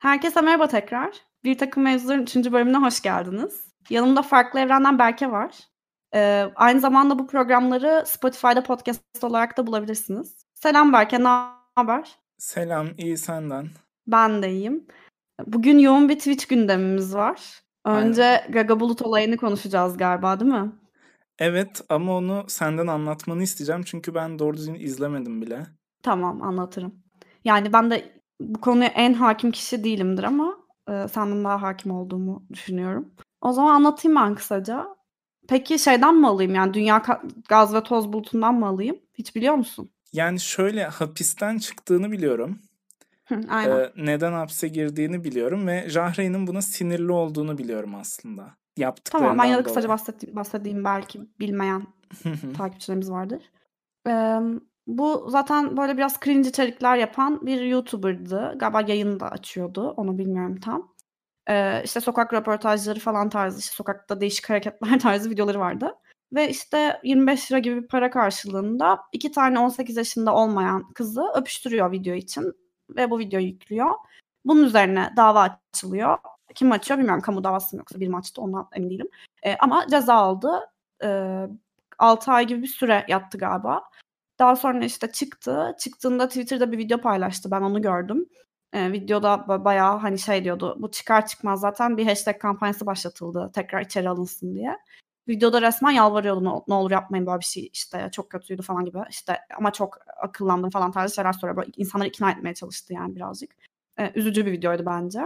Herkese merhaba tekrar. Bir takım mevzuların 3. bölümüne hoş geldiniz. Yanımda Farklı Evren'den Berke var. Ee, aynı zamanda bu programları Spotify'da podcast olarak da bulabilirsiniz. Selam Berke, ne haber? Selam, iyi senden. Ben de iyiyim. Bugün yoğun bir Twitch gündemimiz var. Önce Aynen. Gaga Bulut olayını konuşacağız galiba değil mi? Evet ama onu senden anlatmanı isteyeceğim çünkü ben doğru düzgün izlemedim bile. Tamam anlatırım. Yani ben de bu konuya en hakim kişi değilimdir ama e, senden daha hakim olduğumu düşünüyorum. O zaman anlatayım ben kısaca. Peki şeyden mi alayım yani dünya gaz ve toz bulutundan mı alayım? Hiç biliyor musun? Yani şöyle hapisten çıktığını biliyorum. aynen. Ee, neden hapse girdiğini biliyorum ve Jahreyn'in buna sinirli olduğunu biliyorum aslında. Yaptıklarından Tamam ben ya da kısaca bahsedeyim, bahsedeyim belki bilmeyen takipçilerimiz vardır. Ee, bu zaten böyle biraz cringe içerikler yapan bir YouTuber'dı. Galiba yayın da açıyordu. Onu bilmiyorum tam. Ee, işte sokak röportajları falan tarzı, işte sokakta değişik hareketler tarzı videoları vardı. Ve işte 25 lira gibi bir para karşılığında iki tane 18 yaşında olmayan kızı öpüştürüyor video için. Ve bu videoyu yüklüyor. Bunun üzerine dava açılıyor. Kim açıyor bilmiyorum. Kamu davası mı yoksa bir maçta ondan emin değilim. Ee, ama ceza aldı. Ee, 6 ay gibi bir süre yattı galiba. Daha sonra işte çıktı. Çıktığında Twitter'da bir video paylaştı. Ben onu gördüm. Ee, videoda bayağı hani şey diyordu. Bu çıkar çıkmaz zaten bir hashtag kampanyası başlatıldı. Tekrar içeri alınsın diye. Videoda resmen yalvarıyordu ne, olur yapmayın böyle bir şey işte çok kötüydü falan gibi. İşte ama çok akıllandım falan tarzı şeyler soruyor. Böyle insanları ikna etmeye çalıştı yani birazcık. Ee, üzücü bir videoydu bence.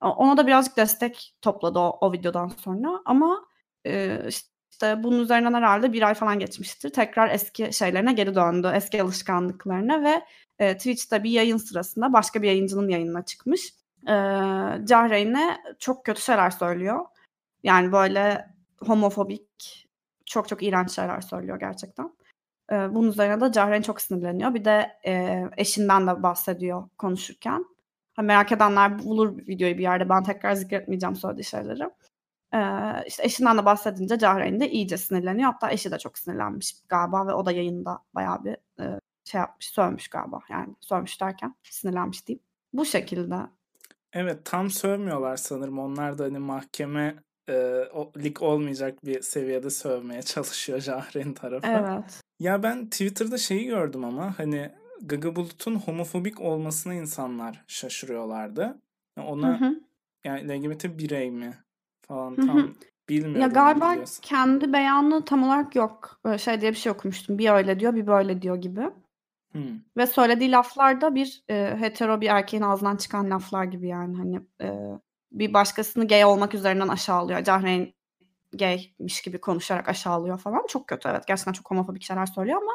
Ona da birazcık destek topladı o, o videodan sonra. Ama e, işte işte bunun üzerinden herhalde bir ay falan geçmiştir. Tekrar eski şeylerine geri döndü. Eski alışkanlıklarına ve e, Twitch'te bir yayın sırasında başka bir yayıncının yayınına çıkmış. E, Cahreyn'e çok kötü şeyler söylüyor. Yani böyle homofobik, çok çok iğrenç şeyler söylüyor gerçekten. E, bunun üzerine de Cahreyn çok sinirleniyor. Bir de e, eşinden de bahsediyor konuşurken. Ha, merak edenler bulur videoyu bir yerde. Ben tekrar zikretmeyeceğim söylediği şeyleri. Eee, işte, eşinden de bahsedince Cahreyn de iyice sinirleniyor. Hatta eşi de çok sinirlenmiş galiba ve o da yayında bayağı bir, şey yapmış, sövmüş galiba. Yani sövmüş derken sinirlenmiş diyeyim. Bu şekilde. Evet, tam sövmüyorlar sanırım. Onlar da, hani, mahkeme, eee, o lik olmayacak bir seviyede sövmeye çalışıyor Cahreyn tarafı. Evet. Ya, ben Twitter'da şeyi gördüm ama, hani, Gaga Bulut'un homofobik olmasına insanlar şaşırıyorlardı. Ona, hı hı. yani LGBT birey mi falan tam bilmiyorum. Ya galiba biliyorsun. kendi beyanı tam olarak yok. Böyle şey diye bir şey okumuştum. Bir öyle diyor, bir böyle diyor gibi. Hmm. Ve söylediği laflar da bir e, hetero bir erkeğin ağzından çıkan laflar gibi yani hani e, bir başkasını gay olmak üzerinden aşağılıyor. Cahreyn gaymiş gibi konuşarak aşağılıyor falan. Çok kötü evet. Gerçekten çok homofobik şeyler söylüyor ama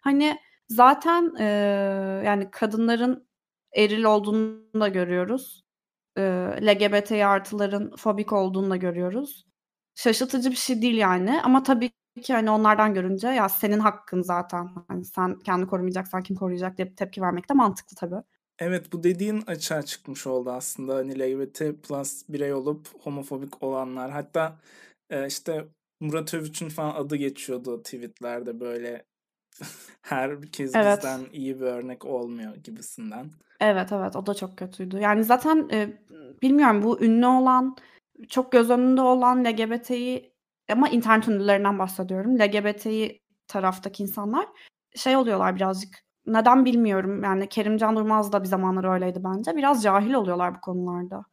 hani zaten e, yani kadınların eril olduğunu da görüyoruz LGBT artıların fobik olduğunu da görüyoruz. Şaşırtıcı bir şey değil yani ama tabii ki hani onlardan görünce ya senin hakkın zaten. Hani sen kendi korumayacaksan kim koruyacak diye tepki vermek de mantıklı tabii. Evet bu dediğin açığa çıkmış oldu aslında. Hani LGBT plus birey olup homofobik olanlar. Hatta işte Murat Övüç'ün falan adı geçiyordu tweetlerde böyle herkesten evet. iyi bir örnek olmuyor gibisinden. Evet, evet, o da çok kötüydü. Yani zaten, eee, bilmiyorum bu ünlü olan, çok göz önünde olan LGBT'yi ama internet ünlülerinden bahsediyorum. LGBT'yi taraftaki insanlar şey oluyorlar birazcık, neden bilmiyorum, yani Kerimcan Durmaz da bir zamanlar öyleydi bence. Biraz cahil oluyorlar bu konularda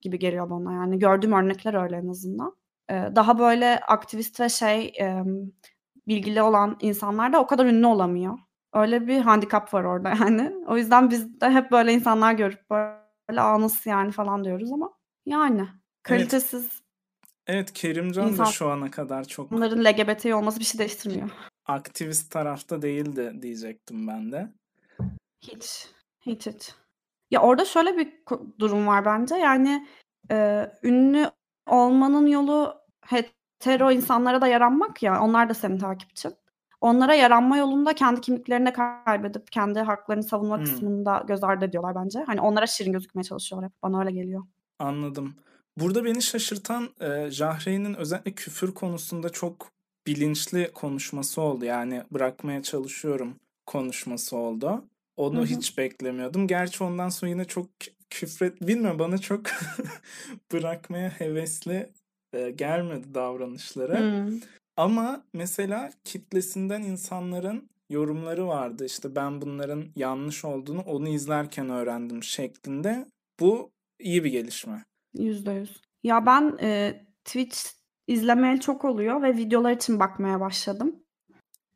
gibi geliyor bana. Yani gördüğüm örnekler öyle en azından. Eee, daha böyle aktivist ve şey, emm, bilgili olan insanlar da o kadar ünlü olamıyor. Öyle bir handikap var orada yani. O yüzden biz de hep böyle insanlar görüp böyle "A, nasıl yani?" falan diyoruz ama yani kalitesiz Evet. Evet, Kerimcan da şu ana kadar çok insanların LGBT olması bir şey değiştirmiyor. aktivist tarafta değildi diyecektim ben de. Hiç. Hiç, hiç. Ya, orada şöyle bir durum var bence, yani, eee, ünlü olmanın yolu hetero insanlara da yaranmak ya, onlar da senin takipçin onlara yaranma yolunda kendi kimliklerini kaybedip kendi haklarını savunma Hımm. kısmını da göz ardı ediyorlar bence. Hani onlara şirin gözükmeye çalışıyorlar hep. Bana öyle geliyor. Anladım. Burada beni şaşırtan, eee, Jahreyn'in özellikle küfür konusunda çok bilinçli konuşması oldu. Yani bırakmaya çalışıyorum konuşması oldu. Onu hı. hiç beklemiyordum. Gerçi ondan sonra yine çok küfret bilmiyorum bana çok bırakmaya hevesli e, gelmedi davranışları. Hımm. Ama mesela kitlesinden insanların yorumları vardı. İşte ben bunların yanlış olduğunu onu izlerken öğrendim şeklinde. Bu iyi bir gelişme. %100. Ya ben, eee, Twitch izlemeyeli çok oluyor ve videolar için bakmaya başladım.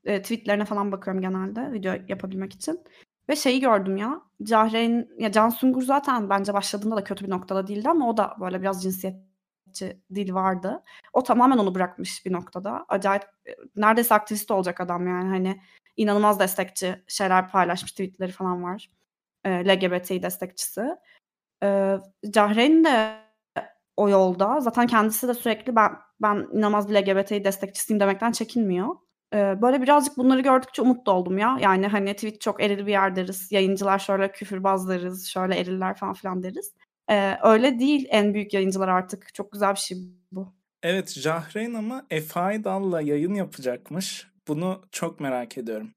Eee, tweet'lerine falan bakıyorum genelde video yapabilmek için ve şeyi gördüm ya, Cahreyn ya Can Sungur zaten bence başladığında da kötü bir noktada değildi ama o da böyle biraz cinsiyetçi dil vardı. O tamamen onu bırakmış bir noktada. Acayip, eee, neredeyse aktivist olacak adam yani, hani, inanılmaz destekçi şeyler paylaşmış, tweet'leri falan var. Eee, LGBTİ destekçisi. Eee, Cahreyn de o yolda. Zaten kendisi de sürekli ben ben inanılmaz bir LGBTİ destekçisiyim demekten çekinmiyor. Eee, böyle birazcık bunları gördükçe umutlu oldum ya. Yani, hani, Twitch çok eril bir yer deriz. Yayıncılar şöyle küfürbaz deriz, şöyle eriller falan filan deriz. Eee, öyle değil en büyük yayıncılar artık. Çok güzel bir şey bu. Evet, Cahreyn ama Efe Aydal'la yayın yapacakmış. Bunu çok merak ediyorum.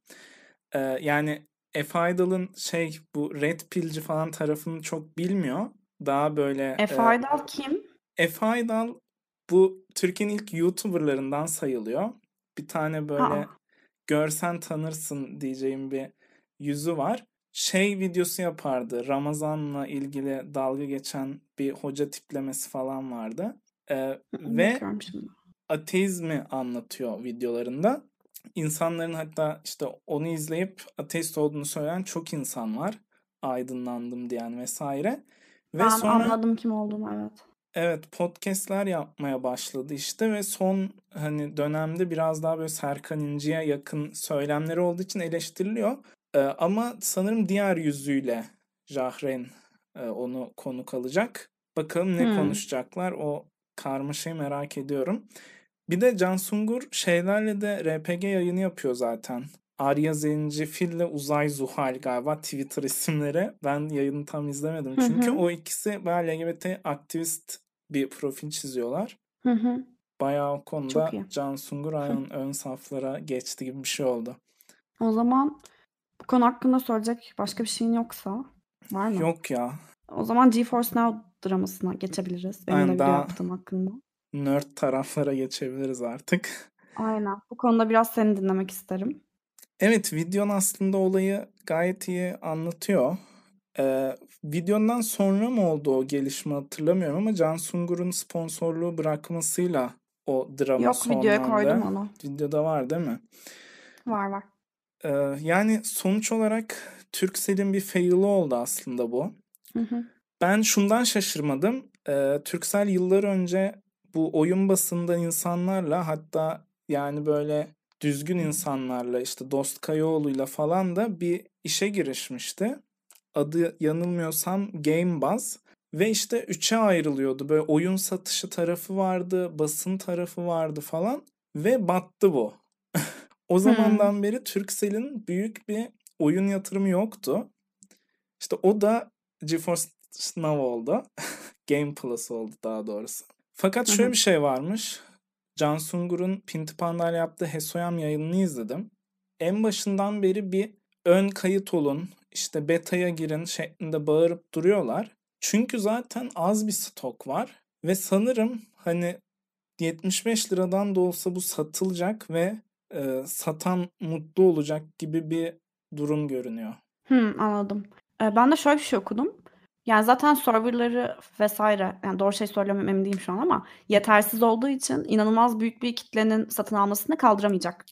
Eee, yani Efe Aydal'ın şey bu Red Pill'ci falan tarafını çok bilmiyor. Daha böyle Efe Aydal kim? Efe Aydal bu Türkiye'nin ilk YouTuber'larından sayılıyor. Bir tane böyle A! görsen tanırsın diyeceğim bir yüzü var. Şey videosu yapardı. Ramazan'la ilgili dalga geçen bir hoca tiplemesi falan vardı. Hı, ve ateizmi anlatıyor videolarında. İnsanların hatta işte onu izleyip ateist olduğunu söyleyen çok insan var. Aydınlandım diyen vesaire. Ve Ben sonra anladım kim olduğunu, evet. Evet, podcast'ler yapmaya başladı işte ve son hani dönemde biraz daha böyle Serkan İnci'ye yakın söylemleri olduğu için eleştiriliyor. Ee, ama sanırım diğer yüzüyle Jahren e, onu konuk alacak. Bakalım ne Hımm. konuşacaklar o karmaşayı merak ediyorum. Bir de Can Sungur şeylerle de RPG yayını yapıyor zaten. Arya Zencefil'le Uzay Zuhal galiba Twitter isimleri. Ben yayını tam izlemedim. Çünkü hı. o ikisi bayağı LGBT aktivist bir profil çiziyorlar. Hı hı. Bayağı o konuda. Can Sungur aynen ön saflara geçti gibi bir şey oldu. O zaman konu hakkında söyleyecek başka bir şeyin yoksa var mı? Yok ya. O zaman GeForce Now dramasına geçebiliriz. Benim de Aynen video daha yaptığım hakkında. nerd taraflara geçebiliriz artık. Aynen. Bu konuda biraz seni dinlemek isterim. Evet, videon aslında olayı gayet iyi anlatıyor. Ee, videondan sonra mı oldu o gelişme hatırlamıyorum ama Can Sungur'un sponsorluğu bırakmasıyla o drama Yok videoya koydum sonlandı. onu. Videoda var değil mi? Var var. Ee, yani sonuç olarak Turkcell'in bir fail'i oldu aslında bu. Hı hı. Ben şundan şaşırmadım. Ee, Turkcell yıllar önce bu oyun basında insanlarla hatta yani böyle düzgün insanlarla işte Dost Kayaoğlu'yla falan da bir işe girişmişti. Adı yanılmıyorsam Gamebuzz. Ve işte üçe ayrılıyordu. Böyle oyun satışı tarafı vardı, basın tarafı vardı falan. Ve battı bu. O zamandan beri Turkcell'in büyük bir oyun yatırımı yoktu. İşte o da GeForce Now oldu. Game Plus oldu daha doğrusu. Fakat şöyle hı. bir şey varmış. Can Sungur'un Pinti Panda'yla yaptığı Hesoyam yayınını izledim. En başından beri bir ön kayıt olun, işte beta'ya girin şeklinde bağırıp duruyorlar. Çünkü zaten az bir stok var ve sanırım hani 75 liradan da olsa bu satılacak ve e, satan mutlu olacak gibi bir durum görünüyor. Hımm, anladım. Eee, ben de şöyle bir şey okudum. Yani zaten server'ları vs. yani doğru şey söylüyor emin değilim şu an ama yetersiz olduğu için inanılmaz büyük bir kitlenin satın almasını kaldıramayacak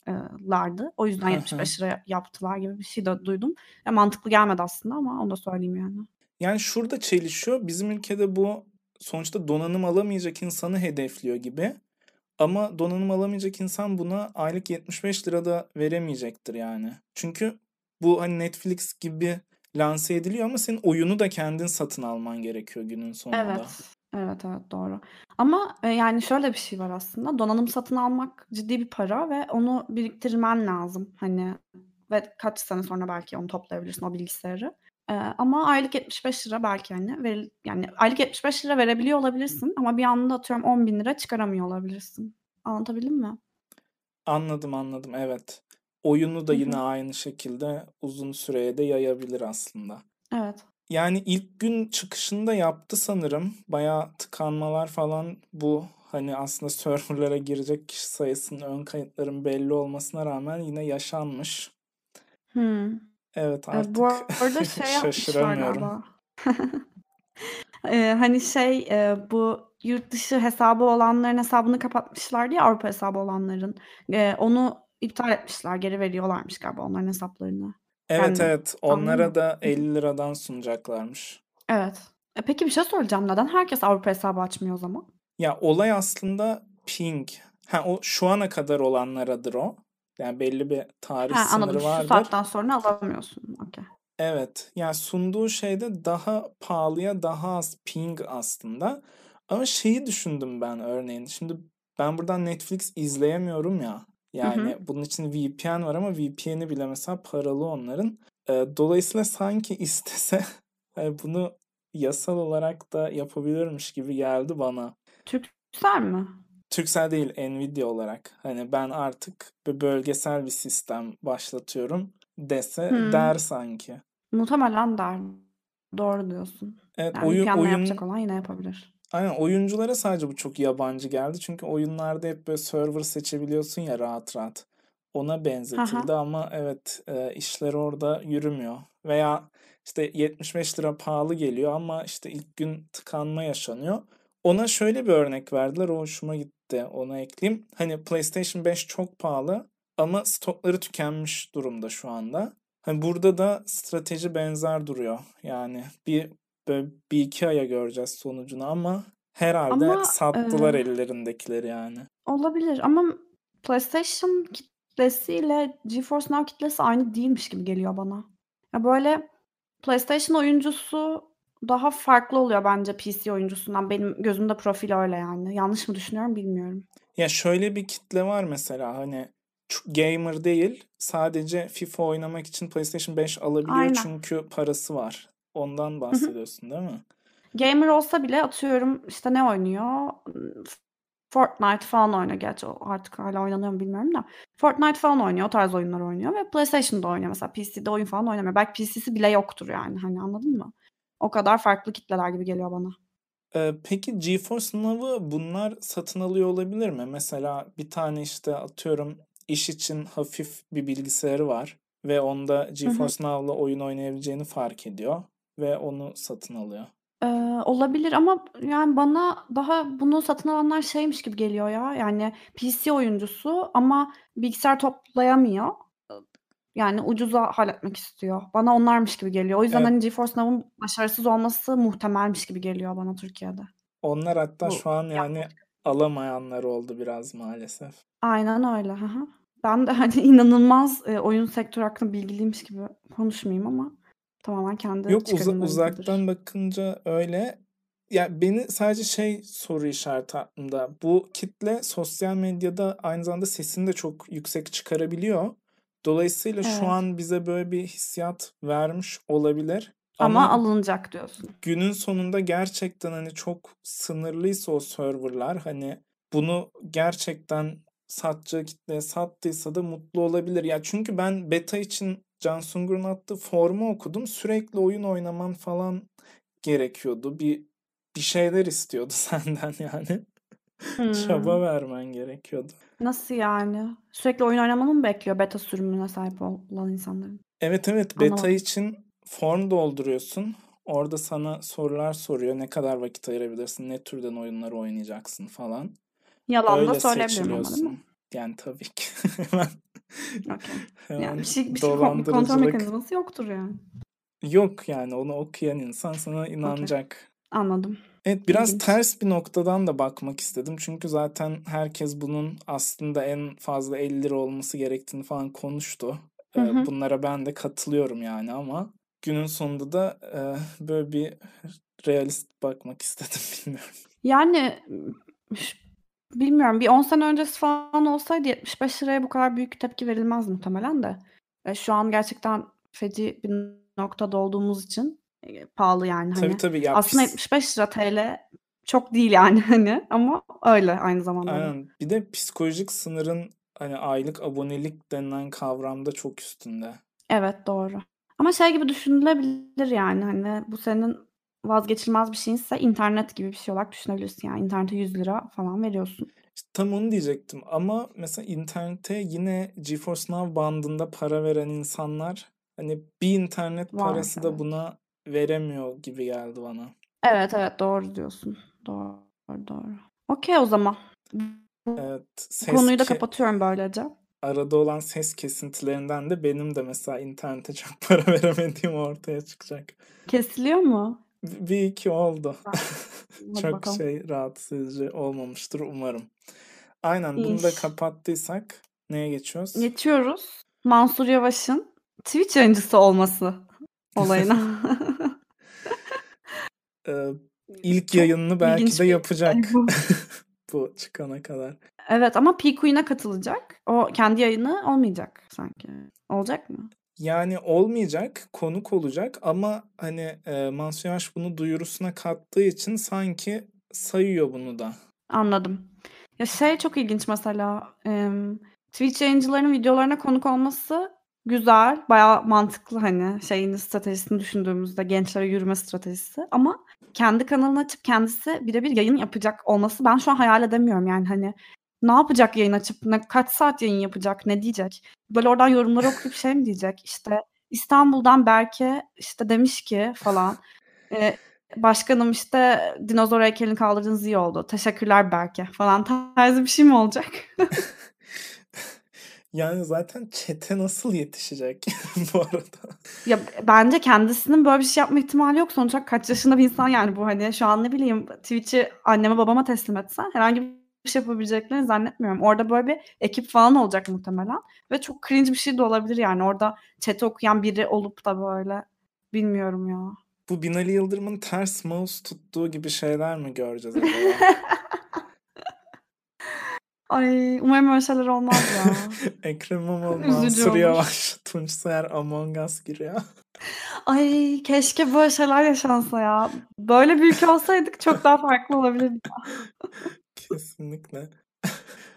lardı. O yüzden Hı hı. 75 liraya yaptılar gibi bir şey de duydum. Ya mantıklı gelmedi aslında ama onu da söyleyeyim yani. Yani şurada çelişiyor. Bizim ülkede bu sonuçta donanım alamayacak insanı hedefliyor gibi. Ama donanım alamayacak insan buna aylık 75 lira da veremeyecektir yani. Çünkü bu hani Netflix gibi lanse ediliyor ama senin oyunu da kendin satın alman gerekiyor günün sonunda. Evet. Evet, evet doğru. Ama, eee, yani şöyle bir şey var aslında. Donanım satın almak ciddi bir para ve onu biriktirmen lazım. Hani ve kaç sene sonra belki onu toplayabilirsin o bilgisayarı. Ama aylık 75 lira belki hani veril yani aylık 75 lira verebiliyor olabilirsin ama bir anda atıyorum 10.000 lira çıkaramıyor olabilirsin. Anlatabildim mi? Anladım, anladım. Evet. oyunu da Hı yine aynı şekilde uzun süreye de yayabilir aslında. Evet. Yani ilk gün çıkışında yaptı sanırım. Bayağı tıkanmalar falan bu hani aslında serverlara girecek kişi sayısının ön kayıtların belli olmasına rağmen yine yaşanmış. Hımm. Evet Eee, bu artık arada şey yapmışlar şaşıramıyorum. galiba. Eee, hani şey, eee, bu yurt dışı hesabı olanların hesabını kapatmışlardı ya Avrupa hesabı olanların. Eee, onu iptal etmişler. Geri veriyorlarmış galiba onların hesaplarını. Evet, Yani evet. anladın Onlara mı? da Hı hı. £50'dan sunacaklarmış. Evet. E, peki bir şey söyleyeceğim. Neden herkes Avrupa hesabı açmıyor o zaman? Ya olay aslında ping. Ha o şu ana kadar olanlaradır o. Yani belli bir tarih He, sınırı anladım. Şu vardır. saatten sonra alamıyorsun. Okay. Evet. Yani sunduğu şeyde daha pahalıya daha az ping aslında. Ama şeyi düşündüm ben örneğin. Şimdi ben buradan Netflix izleyemiyorum ya. Hı Yani hı. bunun için VPN var ama VPN'i bile mesela paralı onların. Dolayısıyla sanki istese hani bunu yasal olarak da yapabilirmiş gibi geldi bana. Turkcell mi? Turkcell değil, Nvidia olarak. Hani ben artık bir bölgesel bir sistem başlatıyorum dese Hımm. der sanki. Muhtemelen der. Doğru diyorsun. Evet, Yani oyun VPN'le yapacak oyun olan yine yapabilir. Aynen oyunculara sadece bu çok yabancı geldi. Çünkü oyunlarda hep böyle server seçebiliyorsun ya rahat rahat. Ona benzetildi hı. ama evet e, işler orada yürümüyor. Veya işte 75 lira pahalı geliyor ama işte ilk gün tıkanma yaşanıyor. Ona şöyle bir örnek verdiler. O hoşuma gitti. Ona ekleyeyim. Hani PlayStation 5 çok pahalı ama stokları tükenmiş durumda şu anda. Hani burada da strateji benzer duruyor. Yani bir böyle bir iki aya göreceğiz sonucunu ama herhalde Ama sattılar eee ellerindekileri yani. Olabilir ama PlayStation kitlesiyle GeForce Now kitlesi aynı değilmiş gibi geliyor bana. Ya, böyle PlayStation oyuncusu daha farklı oluyor bence PC oyuncusundan. Benim gözümde profil öyle yani. Yanlış mı düşünüyorum bilmiyorum. Ya şöyle bir kitle var mesela hani gamer değil sadece FIFA oynamak için PlayStation 5 alabiliyor Aynen. çünkü parası var. Ondan bahsediyorsun değil mi? Gamer olsa bile atıyorum işte ne oynuyor? Fortnite falan oynuyor. Gerçi artık hâlâ oynanıyor mu bilmiyorum da. Fortnite falan oynuyor. O tarz oyunlar oynuyor ve PlayStation'da oynuyor mesela. PC'de oyun falan oynamıyor. Belki PC'si bile yoktur yani. Hani anladın mı? O kadar farklı kitleler gibi geliyor bana. Ee, peki GeForce Now'ı bunlar satın alıyor olabilir mi? Mesela bir tane işte atıyorum iş için hafif bir bilgisayarı var ve onda. GeForce Now'la oyun oynayabileceğini fark ediyor ve onu satın alıyor. Eee, olabilir ama yani bana daha bunu satın alanlar şeymiş gibi geliyor ya, yani PC oyuncusu ama bilgisayar toplayamıyor. Yani ucuza halletmek istiyor. Bana onlarmış gibi geliyor. O yüzden, Evet. hani, GeForce Now'ın başarısız olması muhtemelmiş gibi geliyor bana Türkiye'de. Onlar hatta Bu şu an yani alamayanlar oldu biraz maalesef. Aynen öyle. Hı hı. Ben de, hani, inanılmaz, eee, oyun sektörü hakkında bilgiliymiş gibi konuşmayayım ama tamamen kendi Yok uza çıkarımlarımdır. uzaktan bakınca öyle. Ya beni sadece şey soru işareti aklımda. Bu kitle sosyal medyada aynı zamanda sesini de çok yüksek çıkarabiliyor. Dolayısıyla şu Evet. an bize böyle bir hissiyat vermiş olabilir. Ama Ama alınacak diyorsun. günün sonunda gerçekten hani çok sınırlıysa o serverlar hani bunu gerçekten satacağı kitleye sattıysa da mutlu olabilir. Ya çünkü ben beta için Can Sungur'un attığı formu okudum. Sürekli oyun oynaman falan gerekiyordu. Bir bir şeyler istiyordu senden yani. Çaba Hımm. vermen gerekiyordu. Nasıl yani? Sürekli oyun oynamamı mı bekliyor beta sürümüne sahip olan insanların? Evet evet beta Anlamadım. için form dolduruyorsun. Orada sana sorular soruyor. Ne kadar vakit ayırabilirsin, ne türden oyunları oynayacaksın falan. Yalan da Öyle söyleyebilirim ama değil mi? seçiliyorsun. Yani tabii ki. Hemen Okay. Yani hemen bir şey bir şey kon kontrol dolandırıcılık. mekanizması yoktur yani. Yok yani onu okuyan insan sana Okay. inanacak. Anladım. Evet biraz İlginç. ters bir noktadan da bakmak istedim. Çünkü zaten herkes bunun aslında en fazla 50 lira olması gerektiğini falan konuştu. Hı Ee, hı. bunlara ben de katılıyorum yani ama günün sonunda da böyle bir realist bakmak istedim bilmiyorum. Yani bilmiyorum bir 10 sene öncesi falan olsaydı ₺75'ya bu kadar büyük tepki verilmez muhtemelen de. Şu an gerçekten feci bir noktada olduğumuz için, eee, pahalı yani Tabii hani. tabii ya Aslında pis ₺75 TL çok değil yani hani ama öyle aynı zamanda da. Aynen. Bir de psikolojik sınırın hani aylık abonelik denilen kavramda çok üstünde. Evet, doğru. Ama şey gibi düşünülebilir yani, hani, bu senin vazgeçilmez bir şeyinse internet gibi bir şey olarak düşünebilirsin. Yani internete lira falan veriyorsun. İşte tam onu diyecektim ama mesela internete yine GeForce Now bandında para veren insanlar hani bir internet Var, parası da evet. buna veremiyor gibi geldi bana. Evet, evet, doğru diyorsun. Doğru, doğru. Okay o zaman. Evet, Bu konuyu da ses ke kapatıyorum böylece. arada olan ses kesintilerinden de benim de mesela internete çok para veremediğim ortaya çıkacak. Kesiliyor mu? Bir iki oldu. Çok bakalım. şey rahatsız edici olmamıştır umarım. Aynen bunu da İş. kapattıysak neye geçiyoruz? Geçiyoruz. Mansur Yavaş'ın Twitch yayıncısı olması olayına. Eee, ilk Çok yayınını belki de yapacak bu. bu çıkana kadar. Evet ama P-Queen'e katılacak. O kendi yayını olmayacak sanki. Olacak mı? Yani olmayacak, konuk olacak ama hani eee Mansur Yavaş bunu duyurusuna kattığı için sanki sayıyor bunu da. Anladım. Ya şey çok ilginç mesela emm, Twitch yayıncılarının videolarına konuk olması güzel, bayağı mantıklı hani şeyin stratejisini düşündüğümüzde gençlere yürüme stratejisi ama kendi kanalını açıp kendisi birebir yayın yapacak olması ben şu an hayal edemiyorum yani hani ne yapacak yayın açıp ne kaç saat yayın yapacak, ne diyecek? Böyle oradan yorumları okuyup şey mi diyecek? İşte İstanbul'dan Berke işte demiş ki falan eee, başkanım işte dinozor heykelini kaldırdığınız iyi oldu. Teşekkürler Berke falan tarzı bir şey mi olacak? Yani zaten chat'e nasıl yetişecek bu arada? Ya bence kendisinin böyle bir şey yapma ihtimali yok. Sonuç olarak kaç yaşında bir insan yani bu hani şu an ne bileyim Twitch'i anneme babama teslim etsen herhangi bir şey yapabileceklerini zannetmiyorum. Orada böyle bir ekip falan olacak muhtemelen ve çok cringe bir şey de olabilir yani orada chat'i okuyan biri olup da böyle bilmiyorum ya. Bu Binali Yıldırım'ın ters mouse tuttuğu gibi şeyler mi göreceğiz acaba? Ay umarım öyle şeyler olmaz ya. Ekrem İmamoğlu, Üzücü Mansur. Yavaş, Tunç Soyer Among Us giriyor. Ay keşke böyle şeyler yaşansa ya. Böyle bir ülke olsaydık çok daha farklı olabilirdi. Kesinlikle.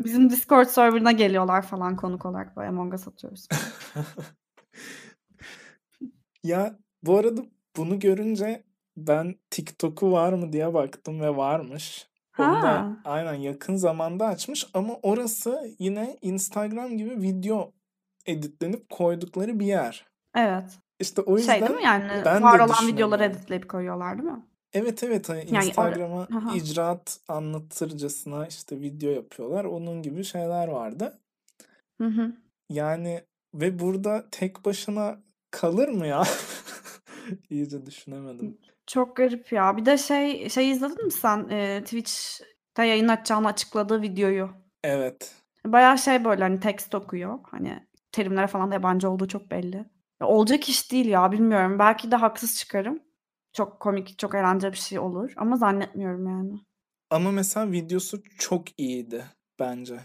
Bizim Discord server'ına geliyorlar falan konuk olarak böyle Among Us atıyoruz. Ya bu arada bunu görünce ben TikTok'u var mı diye baktım ve varmış. Onu da Ha. aynen yakın zamanda açmış ama orası yine Instagram gibi video editlenip koydukları bir yer. Evet. İşte o Şey değil yüzden mi yani ben var de olan videoları düşünemiyorum. editleyip koyuyorlar değil mi? Evet evet hani Yani Instagram'a icraat anlatırcasına işte video yapıyorlar. Onun gibi şeyler vardı. Hı hı. Yani ve burada tek başına kalır mı ya? İyice düşünemedim. Çok garip ya. Bir de şey şey izledin mi sen eee, Twitch'te yayın açacağını açıkladığı videoyu? Evet. Bayağı şey böyle hani tekst okuyor. Hani terimlere falan da yabancı olduğu çok belli. Ya olacak iş değil ya bilmiyorum. Belki de haksız çıkarım. Çok komik, çok eğlenceli bir şey olur ama zannetmiyorum yani. Ama mesela videosu çok iyiydi bence.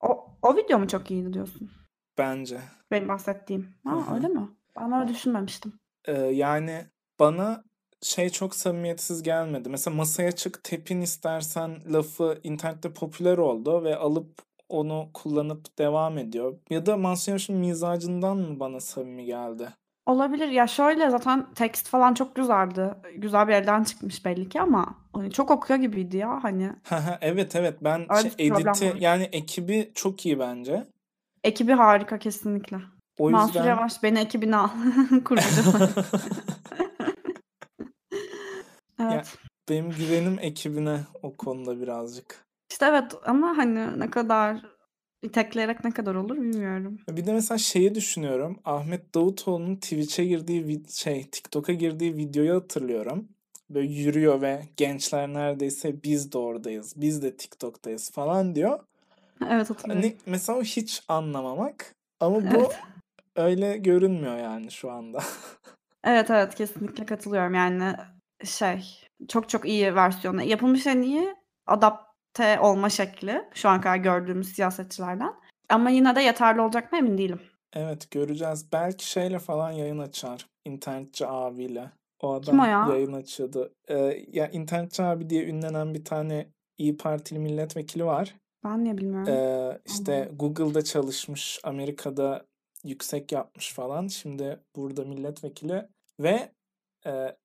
O, o video mu çok iyiydi diyorsun? Bence. Benim bahsettiğim. Ha öyle mi? Ben öyle düşünmemiştim. Ee, yani bana şey çok samimiyetsiz gelmedi. Mesela masaya çık tepin istersen lafı internette popüler oldu ve alıp onu kullanıp devam ediyor. Ya da Mansur Yavaş'ın mizacından mı bana samimi geldi? Olabilir. Ya şöyle zaten tekst falan çok güzeldi. Güzel bir elden çıkmış belli ki ama hani çok okuyor gibiydi ya hani. Evet evet ben Öyle şey, editi yani ekibi çok iyi bence. Ekibi harika kesinlikle. O Mansur yüzden Yavaş beni ekibine al. Kurucu. ya Evet. benim güvenim ekibine o konuda birazcık. İşte evet ama hani ne kadar itekleyerek ne kadar olur bilmiyorum. Bir de mesela şeyi düşünüyorum. Ahmet Davutoğlu'nun Twitch'e girdiği vid- şey TikTok'a girdiği videoyu hatırlıyorum. Böyle yürüyor ve gençler neredeyse biz de oradayız. Biz de TikTok'tayız falan diyor. Evet hatırlıyorum. Hani mesela o hiç anlamamak ama bu Evet. öyle görünmüyor yani şu anda. Evet evet kesinlikle katılıyorum. Yani şey çok çok iyi versiyonu. Yapılmış en iyi adapte olma şekli şu ana kadar gördüğümüz siyasetçilerden. Ama yine de yeterli olacak mı emin değilim. Evet göreceğiz. Belki şeyle falan yayın açar. İnternetçi abiyle. O Kim o adam ya? yayın açıyordu. Ee, ya internetçi abi diye ünlenen bir tane İyi Partili milletvekili var. Ben niye bilmiyorum? Eee, işte Anlamadım. Google'da çalışmış, Amerika'da yüksek yapmış falan. Şimdi burada milletvekili ve eee,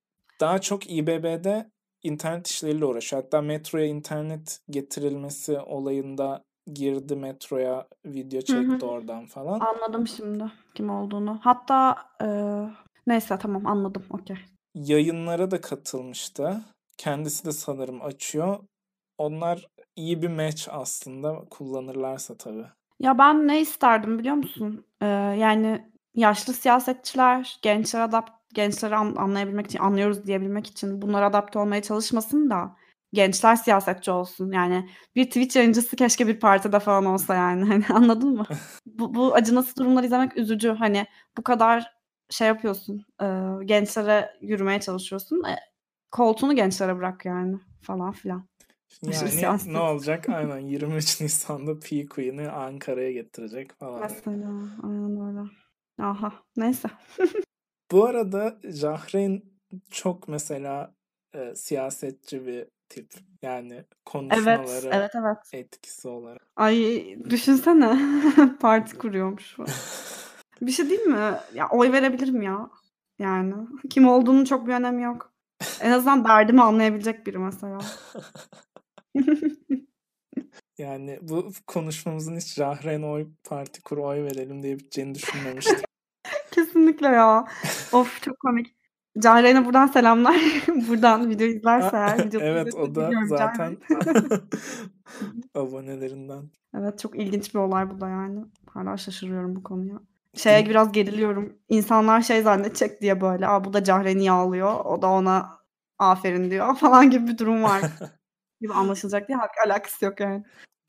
daha çok İBB'de internet işleriyle uğraşıyor. Hatta metroya internet getirilmesi olayında girdi metroya, video Hı hı. çekti oradan falan. Anladım şimdi kim olduğunu. Hatta eee, neyse tamam anladım. Okey. Yayınlara da katılmıştı. Kendisi de sanırım açıyor. Onlar iyi bir match aslında kullanırlarsa tabii. Ya ben ne isterdim biliyor musun? Eee, yani yaşlı siyasetçiler gençler adapt gençleri an anlayabilmek için, anlıyoruz diyebilmek için bunlara adapte olmaya çalışmasın da gençler siyasetçi olsun. Yani bir Twitch yayıncısı keşke bir partide falan olsa yani. Hani anladın mı? Bu bu acınası durumları izlemek üzücü. Hani bu kadar şey yapıyorsun, eee, gençlere yürümeye çalışıyorsun. E, koltuğunu gençlere bırak yani falan filan. Yani ne olacak? Aynen 23 Nisan'da P Queen'i Ankara'ya getirecek falan. Mesela aynen öyle. Aha neyse. Bu arada Jahreyn çok mesela e, siyasetçi bir tip. Yani Evet, konuşmaları evet, evet. etkisi olarak. Ay düşünsene parti kuruyormuş. Bir şey diyeyim mi? Ya oy verebilirim ya. Yani kim olduğunun çok bir önemi yok. En azından derdimi anlayabilecek biri mesela. Yani bu konuşmamızın hiç Jahreyn oy parti kur oy verelim diye biteceğini düşünmemiştim. Kesinlikle ya. Of çok komik. Cahreyn'e buradan selamlar. Buradan video izlerse videoyu evet o da zaten abonelerinden. Evet çok ilginç bir olay bu da yani. Hala şaşırıyorum bu konuya. Şeye biraz geriliyorum. İnsanlar şey zannedecek diye böyle. Aa bu da Cahreyn'i yağlıyor. O da ona aferin diyor falan gibi bir durum var. gibi anlaşılacak diye halbuki alakası yok yani.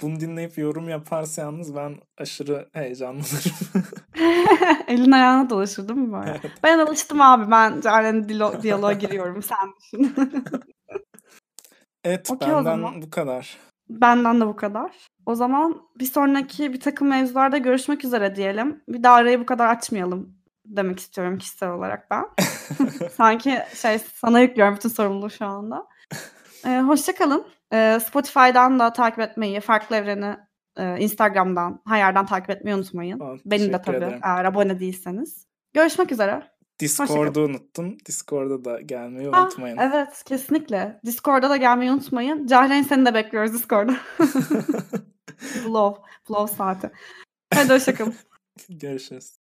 Bunu dinleyip yorum yaparsa yalnız ben aşırı heyecanlanırım. Elin ayağına dolaşır değil mi böyle? Evet. Ben alıştım abi. Ben Cahreyn'le dilo diyaloğa giriyorum. Sen düşün. Evet Okey o zaman. benden bu kadar. Benden de bu kadar. O zaman bir sonraki bir takım mevzularda görüşmek üzere diyelim. Bir daha arayı bu kadar açmayalım demek istiyorum kişisel olarak ben. Sanki şey sana yüklüyorum bütün sorumluluğu şu anda. Eee, hoşça kalın. Eee, Spotify'dan da takip etmeyi, Farklı Evren'i, eee, Instagram'dan, her yerden takip etmeyi unutmayın. Tamam, Beni de tabii ederim. eğer abone değilseniz. Görüşmek üzere. Discord'u unuttun. Discord'a da gelmeyi Ha, unutmayın. evet kesinlikle. Discord'a da gelmeyi unutmayın. Cahreyn seni de bekliyoruz Discord'da. Blow, blow saati. Hadi hoşça kalın. Görüşürüz.